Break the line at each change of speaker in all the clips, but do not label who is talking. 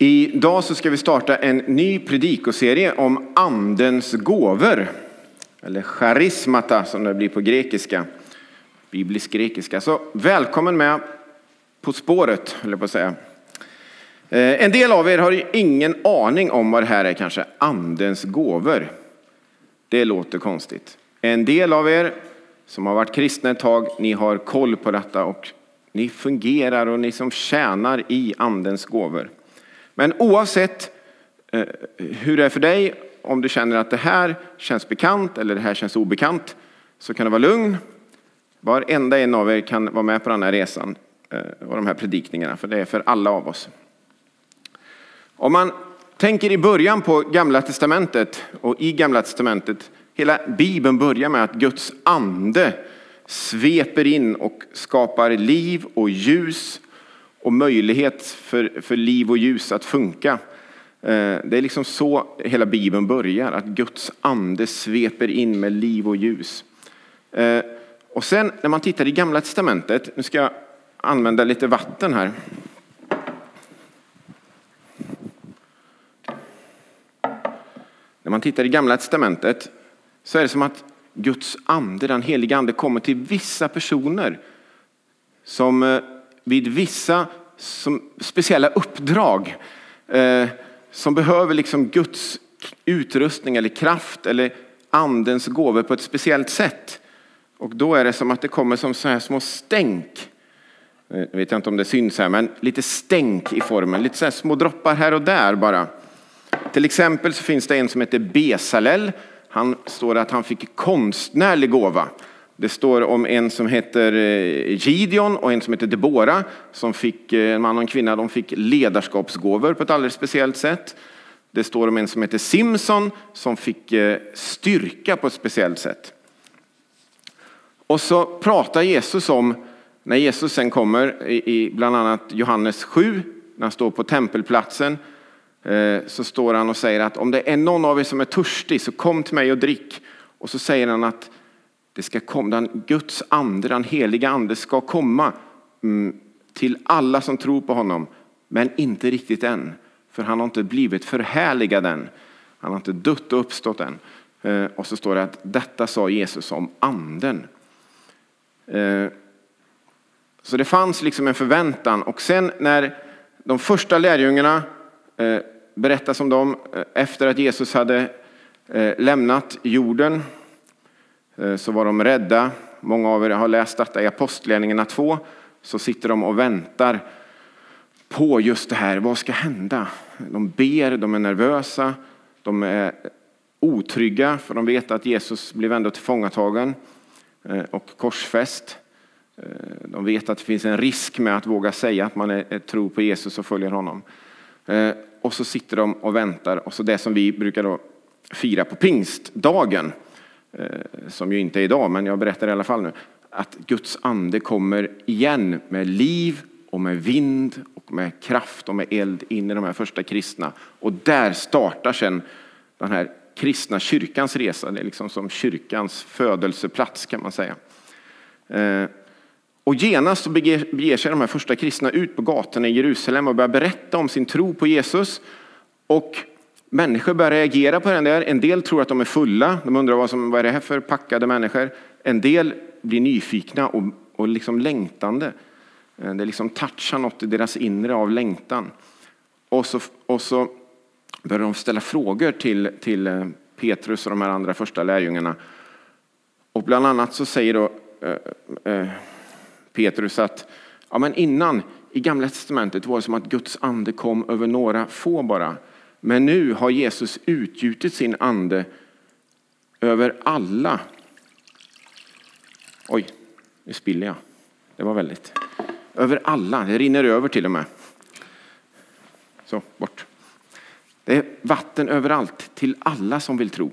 Idag så ska vi starta en ny predikoserie om andens gåvor. Eller charismata som det blir på grekiska. Biblisk grekiska. Så välkommen med På spåret, höll jag på att säga. Eh, en del av er har ingen aning om vad det här är kanske. Andens gåvor. Det låter konstigt. En del av er som har varit kristna ett tag, ni har koll på detta och ni fungerar och ni som tjänar i andens gåvor. Men oavsett eh, hur det är för dig, om du känner att det här känns bekant eller det här känns obekant, så kan du vara lugn. Varenda en av er kan vara med på den här resan eh, och de här predikningarna, för det är för alla av oss. Om man tänker i början på Gamla Testamentet och i Gamla Testamentet, hela Bibeln börjar med att Guds ande sveper in och skapar liv och ljus och möjlighet för, för liv och ljus att funka. Eh, det är liksom så hela Bibeln börjar, att Guds ande sveper in med liv och ljus. Eh, och sen när man tittar i Gamla Testamentet, nu ska jag använda lite vatten här. När man tittar i Gamla Testamentet så är det som att Guds ande, den heliga ande, kommer till vissa personer som eh, vid vissa speciella uppdrag eh, som behöver liksom Guds utrustning eller kraft eller andens gåvor på ett speciellt sätt. Och då är det som att det kommer som så här små stänk. Jag vet inte om det syns här, men lite stänk i formen. Lite så här små droppar här och där bara. Till exempel så finns det en som heter Besalel. Han står att han fick konstnärlig gåva. Det står om en som heter eh, Gideon och en som heter Debora, som fick, eh, en man och en kvinna, de fick ledarskapsgåvor på ett alldeles speciellt sätt. Det står om en som heter Simson som fick eh, styrka på ett speciellt sätt. Och så pratar Jesus om, när Jesus sen kommer i bland annat Johannes 7, när han står på tempelplatsen, så står han och säger att om det är någon av er som är törstig så kom till mig och drick. Och så säger han att det ska komma, den Guds ande, den heliga ande ska komma mm, till alla som tror på honom. Men inte riktigt än, för han har inte blivit förhärligad än. Han har inte dött och uppstått än. Eh, och så står det att detta sa Jesus om anden. Eh, så det fanns liksom en förväntan och sen när de första lärjungarna eh, berättas om dem eh, efter att Jesus hade eh, lämnat jorden Eh, så var de rädda. Många av er har läst detta i Apostlagärningarna 2. Så sitter de och väntar på just det här. Vad ska hända? De ber, de är nervösa, de är otrygga för de vet att Jesus blev ändå tillfångatagen eh, och korsfäst. Eh, de vet att det finns en risk med att våga säga att man är, tror på Jesus och följer honom. Och så sitter de och väntar. Och så det som vi brukar då fira på pingstdagen Eh, som ju inte är idag, men jag berättar i alla fall nu, att Guds ande kommer igen med liv och med vind och med kraft och med eld in i de här första kristna. Och där startar sen den här kristna kyrkans resa. Det är liksom som kyrkans födelseplats kan man säga. Eh, och genast så beger sig de här första kristna ut på gatorna i Jerusalem och börjar berätta om sin tro på Jesus. Och Människor börjar reagera på den där. En del tror att de är fulla. De undrar vad, som, vad är det här för packade människor. En del blir nyfikna och, och liksom längtande. Eh, det liksom touchar något i deras inre av längtan. Och så, och så börjar de ställa frågor till, till eh, Petrus och de här andra första lärjungarna. Och bland annat så säger då eh, eh, Petrus att ja, men innan i Gamla Testamentet var det som att Guds ande kom över några få bara. Men nu har Jesus utgjutit sin ande över alla. Oj, nu spiller jag. Det var väldigt. Över alla, det rinner över till och med. Så, bort. Det är vatten överallt till alla som vill tro.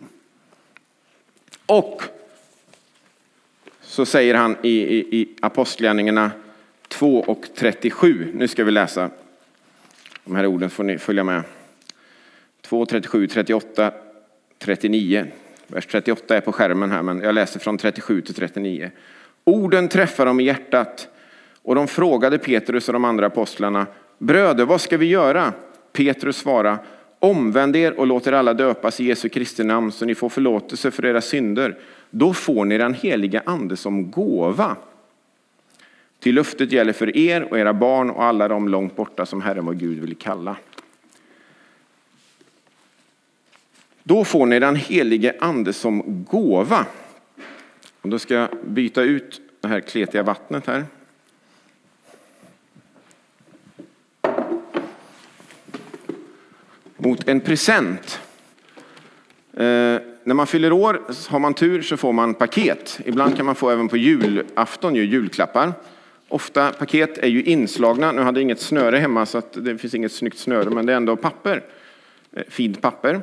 Och så säger han i, i, i Apostlagärningarna 2 och 37. Nu ska vi läsa de här orden, får ni följa med. 2, 37, 38, 39. Vers 38 är på skärmen här, men jag läser från 37 till 39. Orden träffar dem i hjärtat och de frågade Petrus och de andra apostlarna, bröder, vad ska vi göra? Petrus svarade. omvänd er och låt er alla döpas i Jesu Kristi namn så ni får förlåtelse för era synder. Då får ni den heliga ande som gåva. Till löftet gäller för er och era barn och alla de långt borta som Herren vår Gud vill kalla. Då får ni den helige ande som gåva. Och då ska jag byta ut det här kletiga vattnet här. Mot en present. Eh, när man fyller år, har man tur så får man paket. Ibland kan man få även på julafton ju, julklappar. Ofta paket är ju inslagna. Nu hade jag inget snöre hemma så det finns inget snyggt snöre, men det är ändå papper. Eh, fint papper.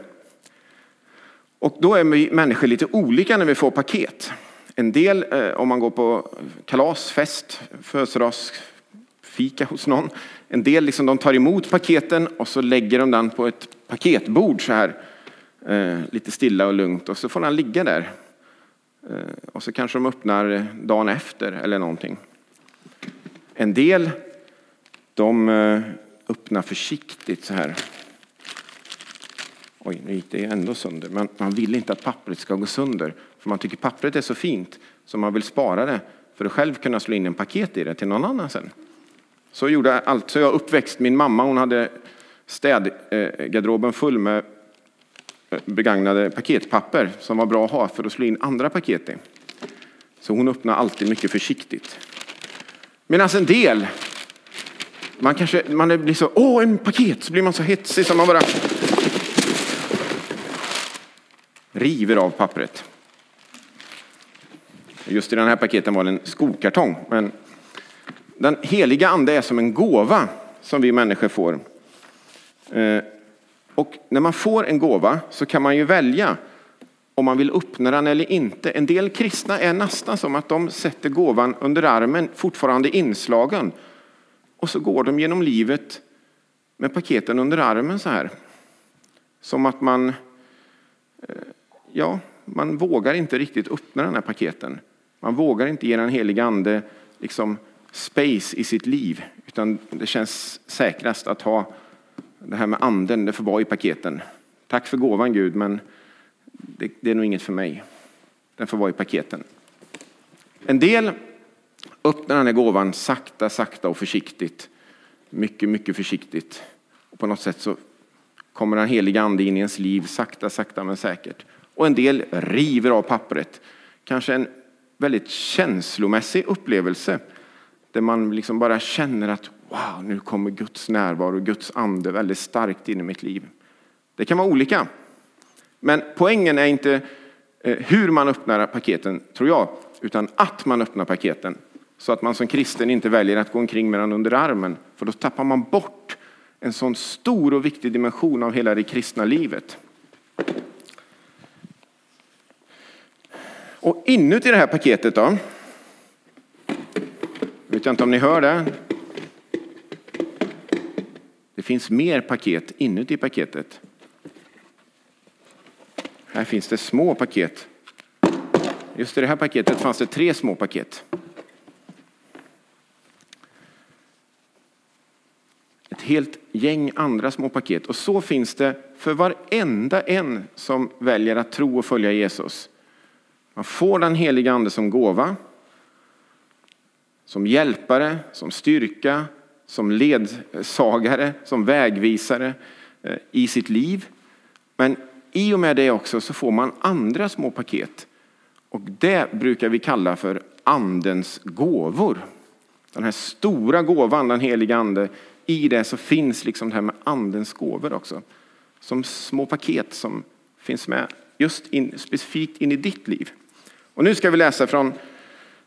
Och då är vi människor lite olika när vi får paket. En del, eh, om man går på kalas, fest, födelsedagsfika hos någon. En del liksom, de tar emot paketen och så lägger de den på ett paketbord så här. Eh, lite stilla och lugnt och så får den ligga där. Eh, och så kanske de öppnar dagen efter eller någonting. En del, de öppnar försiktigt så här. Oj, nu gick det ändå sönder. Men man vill inte att pappret ska gå sönder. För man tycker pappret är så fint så man vill spara det för att själv kunna slå in en paket i det till någon annan sen. Så gjorde allt. Så jag uppväxt. Min mamma hon hade städgarderoben full med eh, begagnade paketpapper som var bra att ha för att slå in andra paket i. Så hon öppnade alltid mycket försiktigt. Medan en del, man kanske man blir så, åh en paket, så blir man så hetsig så man bara river av pappret. Just i den här paketen var det en skokartong. Men den heliga ande är som en gåva som vi människor får. Eh, och när man får en gåva så kan man ju välja om man vill öppna den eller inte. En del kristna är nästan som att de sätter gåvan under armen, fortfarande inslagen. Och så går de genom livet med paketen under armen så här. Som att man eh, ja, man vågar inte riktigt öppna den här paketen. Man vågar inte ge den helige ande liksom space i sitt liv, utan det känns säkrast att ha det här med anden, det får vara i paketen. Tack för gåvan Gud, men det, det är nog inget för mig. Den får vara i paketen. En del öppnar den här gåvan sakta, sakta och försiktigt. Mycket, mycket försiktigt. Och på något sätt så kommer den heliga ande in i ens liv sakta, sakta men säkert. Och en del river av pappret. Kanske en väldigt känslomässig upplevelse. Där man liksom bara känner att wow, nu kommer Guds närvaro och Guds ande väldigt starkt in i mitt liv. Det kan vara olika. Men poängen är inte eh, hur man öppnar paketen, tror jag, utan att man öppnar paketen. Så att man som kristen inte väljer att gå omkring med den under armen, för då tappar man bort en sån stor och viktig dimension av hela det kristna livet. Och inuti det här paketet då, vet jag inte om ni hör det. Det finns mer paket inuti paketet. Här finns det små paket. Just i det här paketet fanns det tre små paket. Ett helt gäng andra små paket. Och så finns det för varenda en som väljer att tro och följa Jesus. Man får den heliga ande som gåva, som hjälpare, som styrka, som ledsagare, som vägvisare eh, i sitt liv. Men i och med det också så får man andra små paket. Och det brukar vi kalla för andens gåvor. Den här stora gåvan, den heliga ande, i det så finns liksom det här med andens gåvor också. Som små paket som finns med just in, specifikt in i ditt liv. Och nu ska vi läsa från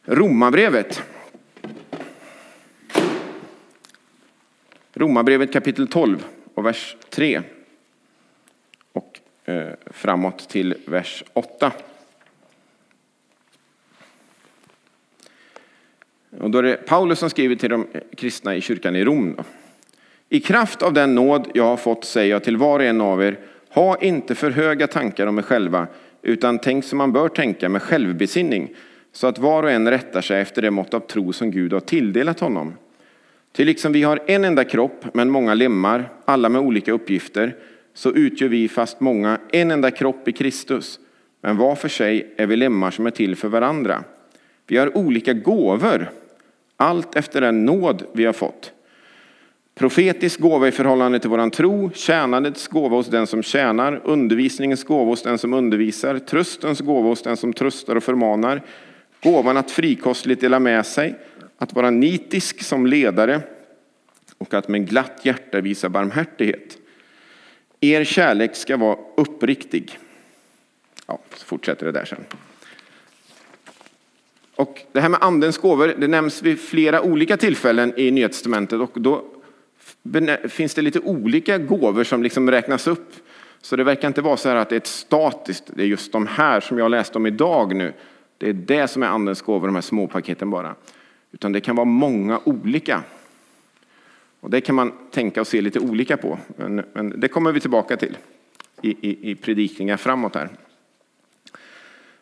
Romarbrevet. Romarbrevet kapitel 12 och vers 3. Och eh, framåt till vers 8. Och då är det Paulus som skriver till de kristna i kyrkan i Rom. I kraft av den nåd jag har fått säger jag till var och en av er, ha inte för höga tankar om er själva, utan tänk som man bör tänka med självbesinning, så att var och en rättar sig efter det mått av tro som Gud har tilldelat honom. Till liksom vi har en enda kropp men många lemmar, alla med olika uppgifter, så utgör vi fast många en enda kropp i Kristus. Men var för sig är vi lemmar som är till för varandra. Vi har olika gåvor, allt efter den nåd vi har fått. Profetisk gåva i förhållande till våran tro, tjänandets gåva hos den som tjänar, undervisningens gåva hos den som undervisar, tröstens gåva hos den som tröstar och förmanar, gåvan att frikostligt dela med sig, att vara nitisk som ledare och att med glatt hjärta visa barmhärtighet. Er kärlek ska vara uppriktig. Ja, så fortsätter det där sen. Och det här med andens gåvor, det nämns vid flera olika tillfällen i Nya Testamentet och då Eh, finns det lite olika gåvor som liksom räknas upp. Så det verkar inte vara så här att det är ett statiskt, det är just de här som jag läste om idag nu. Det är det som är andens gåvor, de här små paketen bara. Utan det kan vara många olika. Och det kan man tänka och se lite olika på. Men, men det kommer vi tillbaka till i, i, i predikningar framåt här.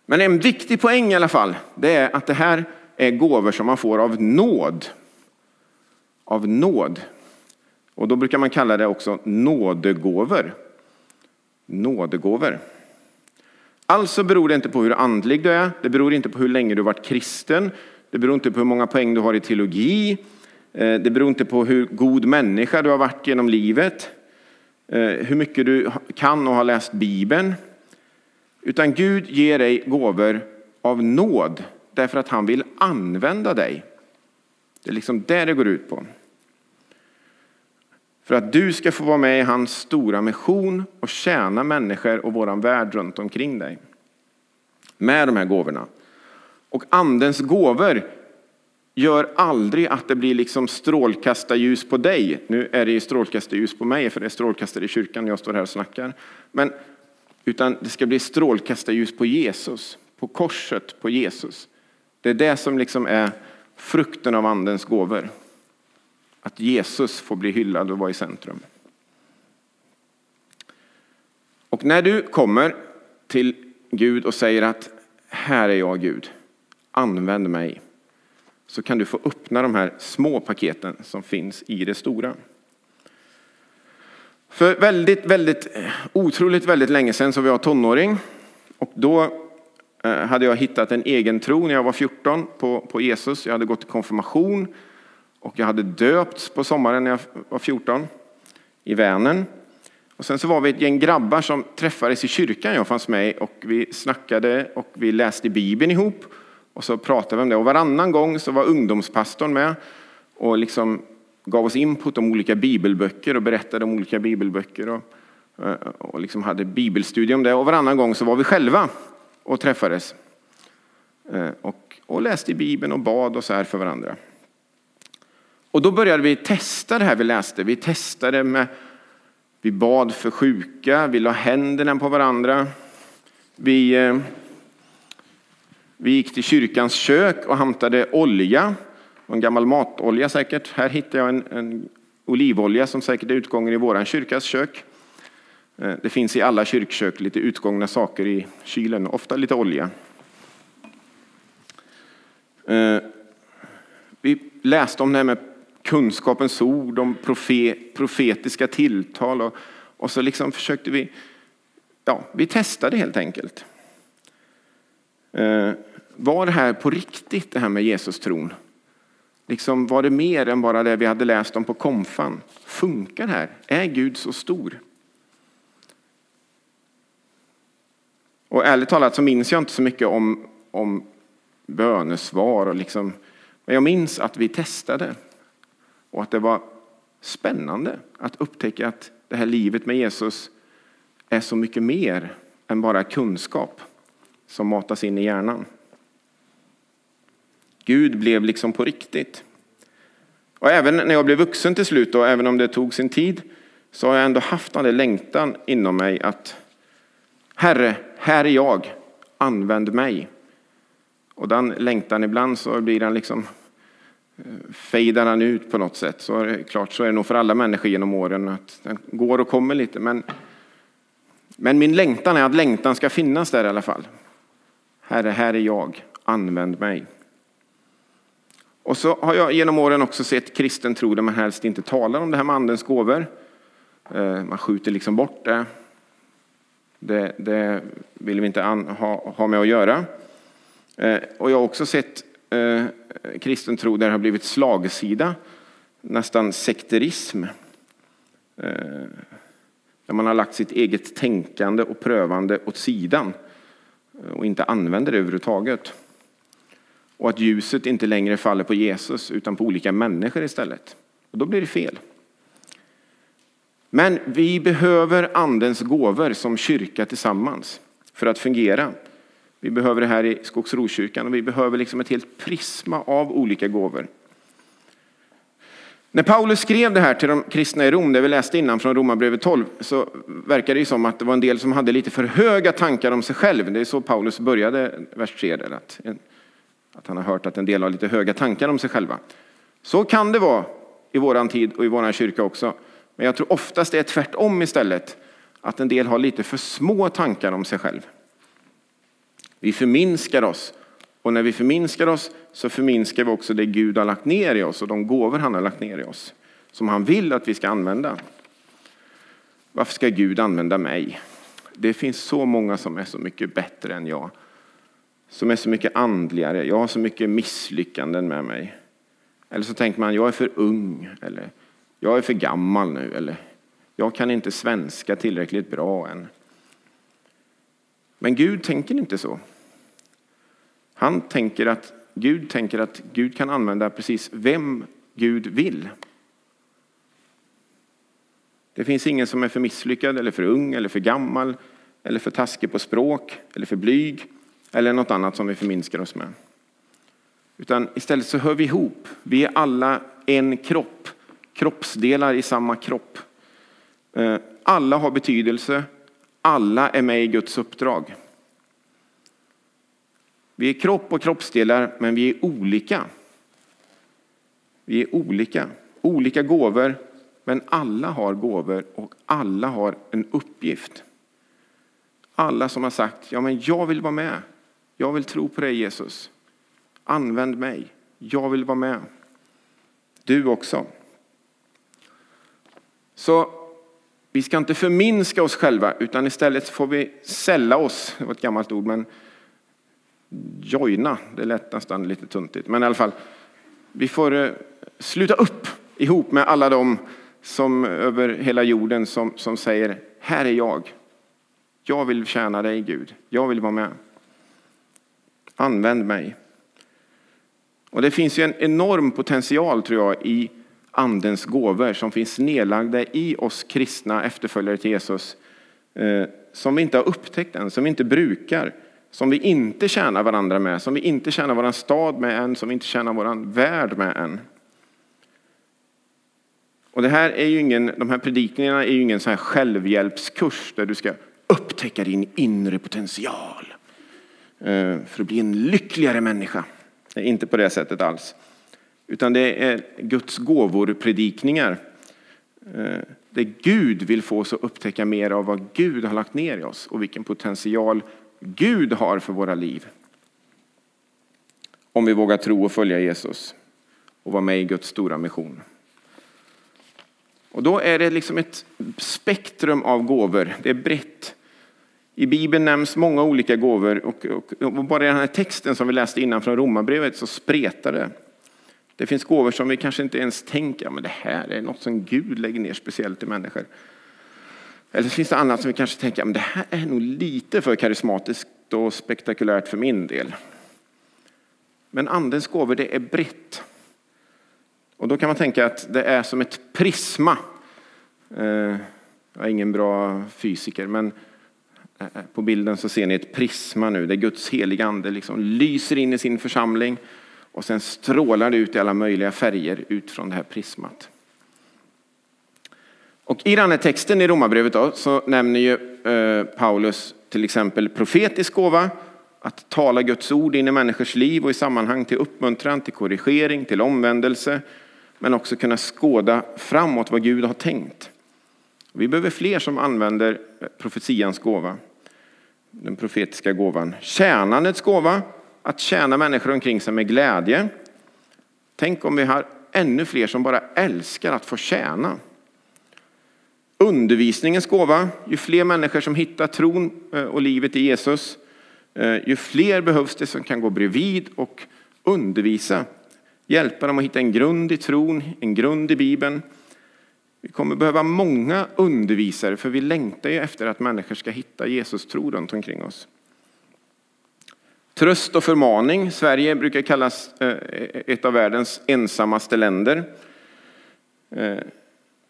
Men en viktig poäng i alla fall, det är att det här är gåvor som man får av nåd. Av nåd. Och då brukar man kalla det också nådegåvor. Nådegåvor. Alltså beror det inte på hur andlig du är, det beror inte på hur länge du varit kristen, det beror inte på hur många poäng du har i teologi, eh, det beror inte på hur god människa du har varit genom livet, eh, hur mycket du kan och har läst Bibeln. Utan Gud ger dig gåvor av nåd därför att han vill använda dig. Det är liksom det det går ut på. För att du ska få vara med i hans stora mission och tjäna människor och våran värld runt omkring dig. Med de här gåvorna. Och andens gåvor gör aldrig att det blir liksom strålkastarljus på dig. Nu är det ju strålkastarljus på mig för det är strålkastare i kyrkan när jag står här och snackar. Men, utan det ska bli strålkastarljus på Jesus, på korset på Jesus. Det är det som liksom är frukten av andens gåvor. Att Jesus får bli hyllad och vara i centrum. Och när du kommer till Gud och säger att här är jag Gud, använd mig. Så kan du få öppna de här små paketen som finns i det stora. För väldigt, väldigt, otroligt väldigt länge sedan så var jag tonåring. Och då eh, hade jag hittat en egen tro när jag var 14 på, på Jesus. Jag hade gått i konfirmation och jag hade döpts på sommaren när jag var 14 i Vänern. Och sen så var vi ett gäng grabbar som träffades i kyrkan jag fanns med och vi snackade och vi läste Bibeln ihop. Och så pratade vi om det. Och varannan gång så var ungdomspastorn med och liksom gav oss input om olika bibelböcker och berättade om olika bibelböcker. Och, eh, och liksom hade bibelstudier om det. Och varannan gång så var vi själva och träffades. Eh, och, och läste i Bibeln och bad och så här för varandra. Och då började vi testa det här vi läste. Vi testade med, vi bad för sjuka, vi la händerna på varandra. Vi, eh, vi gick till kyrkans kök och hämtade olja, en gammal matolja säkert. Här hittade jag en, en olivolja som säkert är utgången i våran kyrkas kök. Eh, det finns i alla kyrkkök lite utgångna saker i kylen, ofta lite olja. Eh, vi läste om det här med kunskapens ord, om profetiska tilltal. Och, och så liksom försökte vi, ja, vi testade helt enkelt. Eh, var det här på riktigt, det här med Jesus-tron? Liksom, var det mer än bara det vi hade läst om på konfan? Funkar det här? Är Gud så stor? Och ärligt talat så minns jag inte så mycket om, om bönesvar. Och liksom, men jag minns att vi testade. Och att det var spännande att upptäcka att det här livet med Jesus är så mycket mer än bara kunskap som matas in i hjärnan. Gud blev liksom på riktigt. Och även när jag blev vuxen till slut, och även om det tog sin tid, så har jag ändå haft den längtan inom mig att Herre, här är jag, använd mig. Och den längtan ibland så blir den liksom fejdar han ut på något sätt. Så är det klart, så är det nog för alla människor genom åren att den går och kommer lite. Men, men min längtan är att längtan ska finnas där i alla fall. Herre, här är jag, använd mig. Och så har jag genom åren också sett kristen tro där man helst inte talar om det här med andens gåvor. Eh, man skjuter liksom bort det. Det, det vill vi inte ha, ha med att göra. Eh, och jag har också sett eh, kristen tro där det har blivit slagsida, nästan sekterism. Eh, där man har lagt sitt eget tänkande och prövande åt sidan eh, och inte använder det överhuvudtaget. Och att ljuset inte längre faller på Jesus utan på olika människor istället. Och då blir det fel. Men vi behöver Andens gåvor som kyrka tillsammans för att fungera. Vi behöver det här i Skogsrokyrkan och vi behöver liksom ett helt prisma av olika gåvor. När Paulus skrev det här till de kristna i Rom, det vi läste innan från Romarbrevet 12, så verkar det som att det var en del som hade lite för höga tankar om sig själv. Det är så Paulus började vers 3, att, att han har hört att en del har lite höga tankar om sig själva. Så kan det vara i våran tid och i våran kyrka också. Men jag tror oftast det är tvärtom istället, att en del har lite för små tankar om sig själv. Vi förminskar oss och när vi förminskar oss så förminskar vi också det Gud har lagt ner i oss och de gåvor han har lagt ner i oss. Som han vill att vi ska använda. Varför ska Gud använda mig? Det finns så många som är så mycket bättre än jag. Som är så mycket andligare. Jag har så mycket misslyckanden med mig. Eller så tänker man, jag är för ung. Eller jag är för gammal nu. Eller jag kan inte svenska tillräckligt bra än. Men Gud tänker inte så. Han tänker att Gud tänker att Gud kan använda precis vem Gud vill. Det finns ingen som är för misslyckad, eller för ung, eller för gammal, eller för taskig på språk, eller för blyg, eller något annat som vi förminskar oss med. Utan istället så hör vi ihop. Vi är alla en kropp, kroppsdelar i samma kropp. Eh, alla har betydelse, alla är med i Guds uppdrag. Vi är kropp och kroppsdelar, men vi är olika. Vi är olika. Olika gåvor, men alla har gåvor och alla har en uppgift. Alla som har sagt, ja men jag vill vara med. Jag vill tro på dig Jesus. Använd mig. Jag vill vara med. Du också. Så vi ska inte förminska oss själva, utan istället får vi sälla oss. Det var ett gammalt ord, men joina, det lät nästan lite tuntigt. Men i alla fall, vi får eh, sluta upp ihop med alla de som över hela jorden som, som säger, här är jag. Jag vill tjäna dig Gud, jag vill vara med. Använd mig. Och det finns ju en enorm potential tror jag i andens gåvor som finns nedlagda i oss kristna efterföljare till Jesus. Eh, som vi inte har upptäckt än, som vi inte brukar som vi inte tjänar varandra med, som vi inte tjänar vår stad med än, som vi inte tjänar vår värld med än. Och det här är ju ingen, de här predikningarna är ju ingen så här självhjälpskurs där du ska upptäcka din inre potential eh, för att bli en lyckligare människa. Det är inte på det sättet alls. Utan det är Guds gåvor-predikningar. Det eh, där Gud vill få oss att upptäcka mer av vad Gud har lagt ner i oss och vilken potential Gud har för våra liv. Om vi vågar tro och följa Jesus och vara med i Guds stora mission. Och då är det liksom ett spektrum av gåvor. Det är brett. I Bibeln nämns många olika gåvor och, och, och bara i den här texten som vi läste innan från Romarbrevet så spretar det. Det finns gåvor som vi kanske inte ens tänker, men det här är något som Gud lägger ner speciellt i människor. Eller så finns det annat som vi kanske tänker, men det här är nog lite för karismatiskt och spektakulärt för min del. Men andens gåvor, det är brett. Och då kan man tänka att det är som ett prisma. Eh, jag är ingen bra fysiker, men eh, på bilden så ser ni ett prisma nu där Guds heliga ande liksom lyser in i sin församling och sen strålar det ut i alla möjliga färger ut från det här prismat. Och I den här texten i Romarbrevet då, så nämner ju eh, Paulus till exempel profetisk gåva, att tala Guds ord in i människors liv och i sammanhang till uppmuntran, till korrigering, till omvändelse, men också kunna skåda framåt vad Gud har tänkt. Vi behöver fler som använder eh, profetians gåva, den profetiska gåvan. Tjänandets gåva, att tjäna människor omkring sig med glädje. Tänk om vi har ännu fler som bara älskar att få tjäna. Undervisningens gåva, ju fler människor som hittar tron eh, och livet i Jesus, eh, ju fler behövs det som kan gå bredvid och undervisa. Hjälpa dem att hitta en grund i tron, en grund i Bibeln. Vi kommer behöva många undervisare för vi längtar ju efter att människor ska hitta Jesus tro runt omkring oss. Tröst och förmaning. Sverige brukar kallas eh, ett av världens ensammaste länder.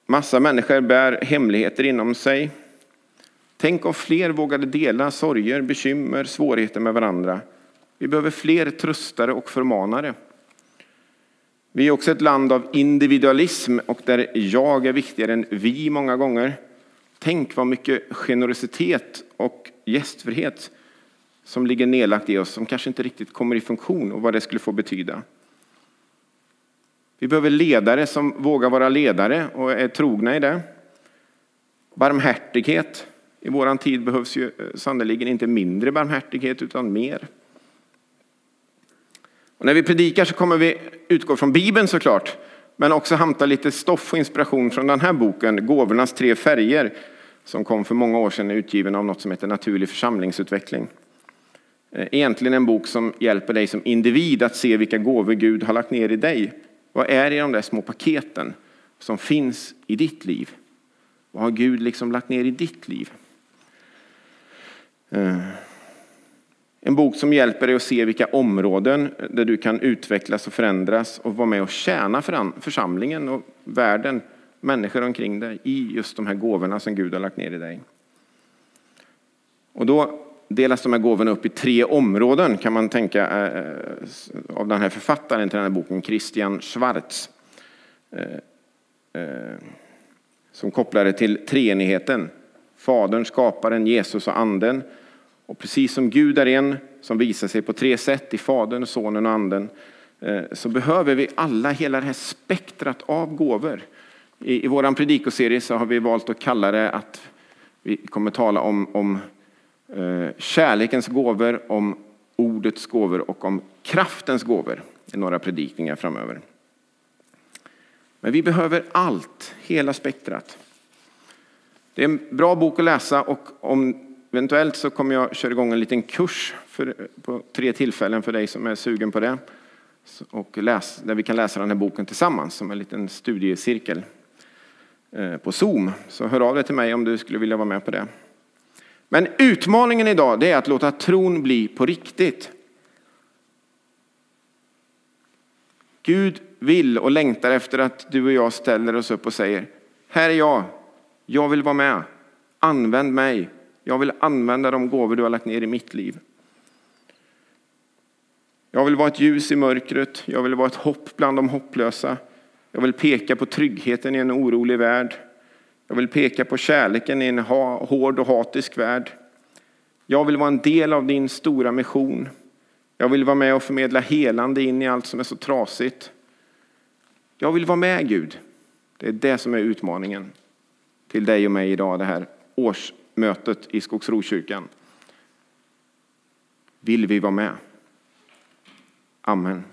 Massa människor bär hemligheter inom sig. Tänk om fler vågade dela sorger, bekymmer, svårigheter med varandra. Vi behöver fler tröstare och förmanare. Vi är också ett land av individualism och där jag är viktigare än vi många gånger. Tänk vad mycket generositet och gästfrihet som ligger nedlagt i oss som kanske inte riktigt kommer i funktion och vad det skulle få betyda. Vi behöver ledare som vågar vara ledare och är trogna i det. Barmhärtighet. I vår tid behövs ju eh, sannerligen inte mindre barmhärtighet utan mer. Och när vi predikar så kommer vi utgå från Bibeln såklart, men också hämta lite stoff och inspiration från den här boken, Gåvornas tre färger, som kom för många år sedan, utgiven av något som heter Naturlig församlingsutveckling. Eh, egentligen en bok som hjälper dig som individ att se vilka gåvor Gud har lagt ner i dig. Vad är det i de där små paketen som finns i ditt liv? Vad har Gud liksom lagt ner i ditt liv? Eh, en bok som hjälper dig att se vilka områden där du kan utvecklas och förändras och vara med och tjäna församlingen och världen, människor omkring dig i just de här gåvorna som Gud har lagt ner i dig. Och då delas de här gåvorna upp i tre områden kan man tänka eh, eh, av den här författaren till den här boken, Christian Schwarz. Eh, som kopplar det till treenigheten. Fadern, skaparen, Jesus och anden. Och precis som Gud är en, som visar sig på tre sätt i Fadern, Sonen och Anden, så behöver vi alla hela det här spektrat av gåvor. I, i vår predikoserie så har vi valt att kalla det att vi kommer tala om, om Eh, kärlekens gåvor, om ordets gåvor och om kraftens gåvor i några predikningar framöver. Men vi behöver allt, hela spektrat. Det är en bra bok att läsa och om eventuellt så kommer jag köra igång en liten kurs för, på tre tillfällen för dig som är sugen på det. Och läs, där vi kan läsa den här boken tillsammans som en liten studiecirkel eh, på Zoom. Så hör av dig till mig om du skulle vilja vara med på det. Men utmaningen idag är att låta tron bli på riktigt. Gud vill och längtar efter att du och jag ställer oss upp och säger, här är jag, jag vill vara med, använd mig, jag vill använda de gåvor du har lagt ner i mitt liv. Jag vill vara ett ljus i mörkret, jag vill vara ett hopp bland de hopplösa. Jag vill peka på tryggheten i en orolig värld. Jag vill peka på kärleken i en hård och hatisk värld. Jag vill vara en del av din stora mission. Jag vill vara med och förmedla helande in i allt som är så trasigt. Jag vill vara med Gud. Det är det som är utmaningen till dig och mig idag, det här årsmötet i Skogsrokyrkan. Vill vi vara med? Amen.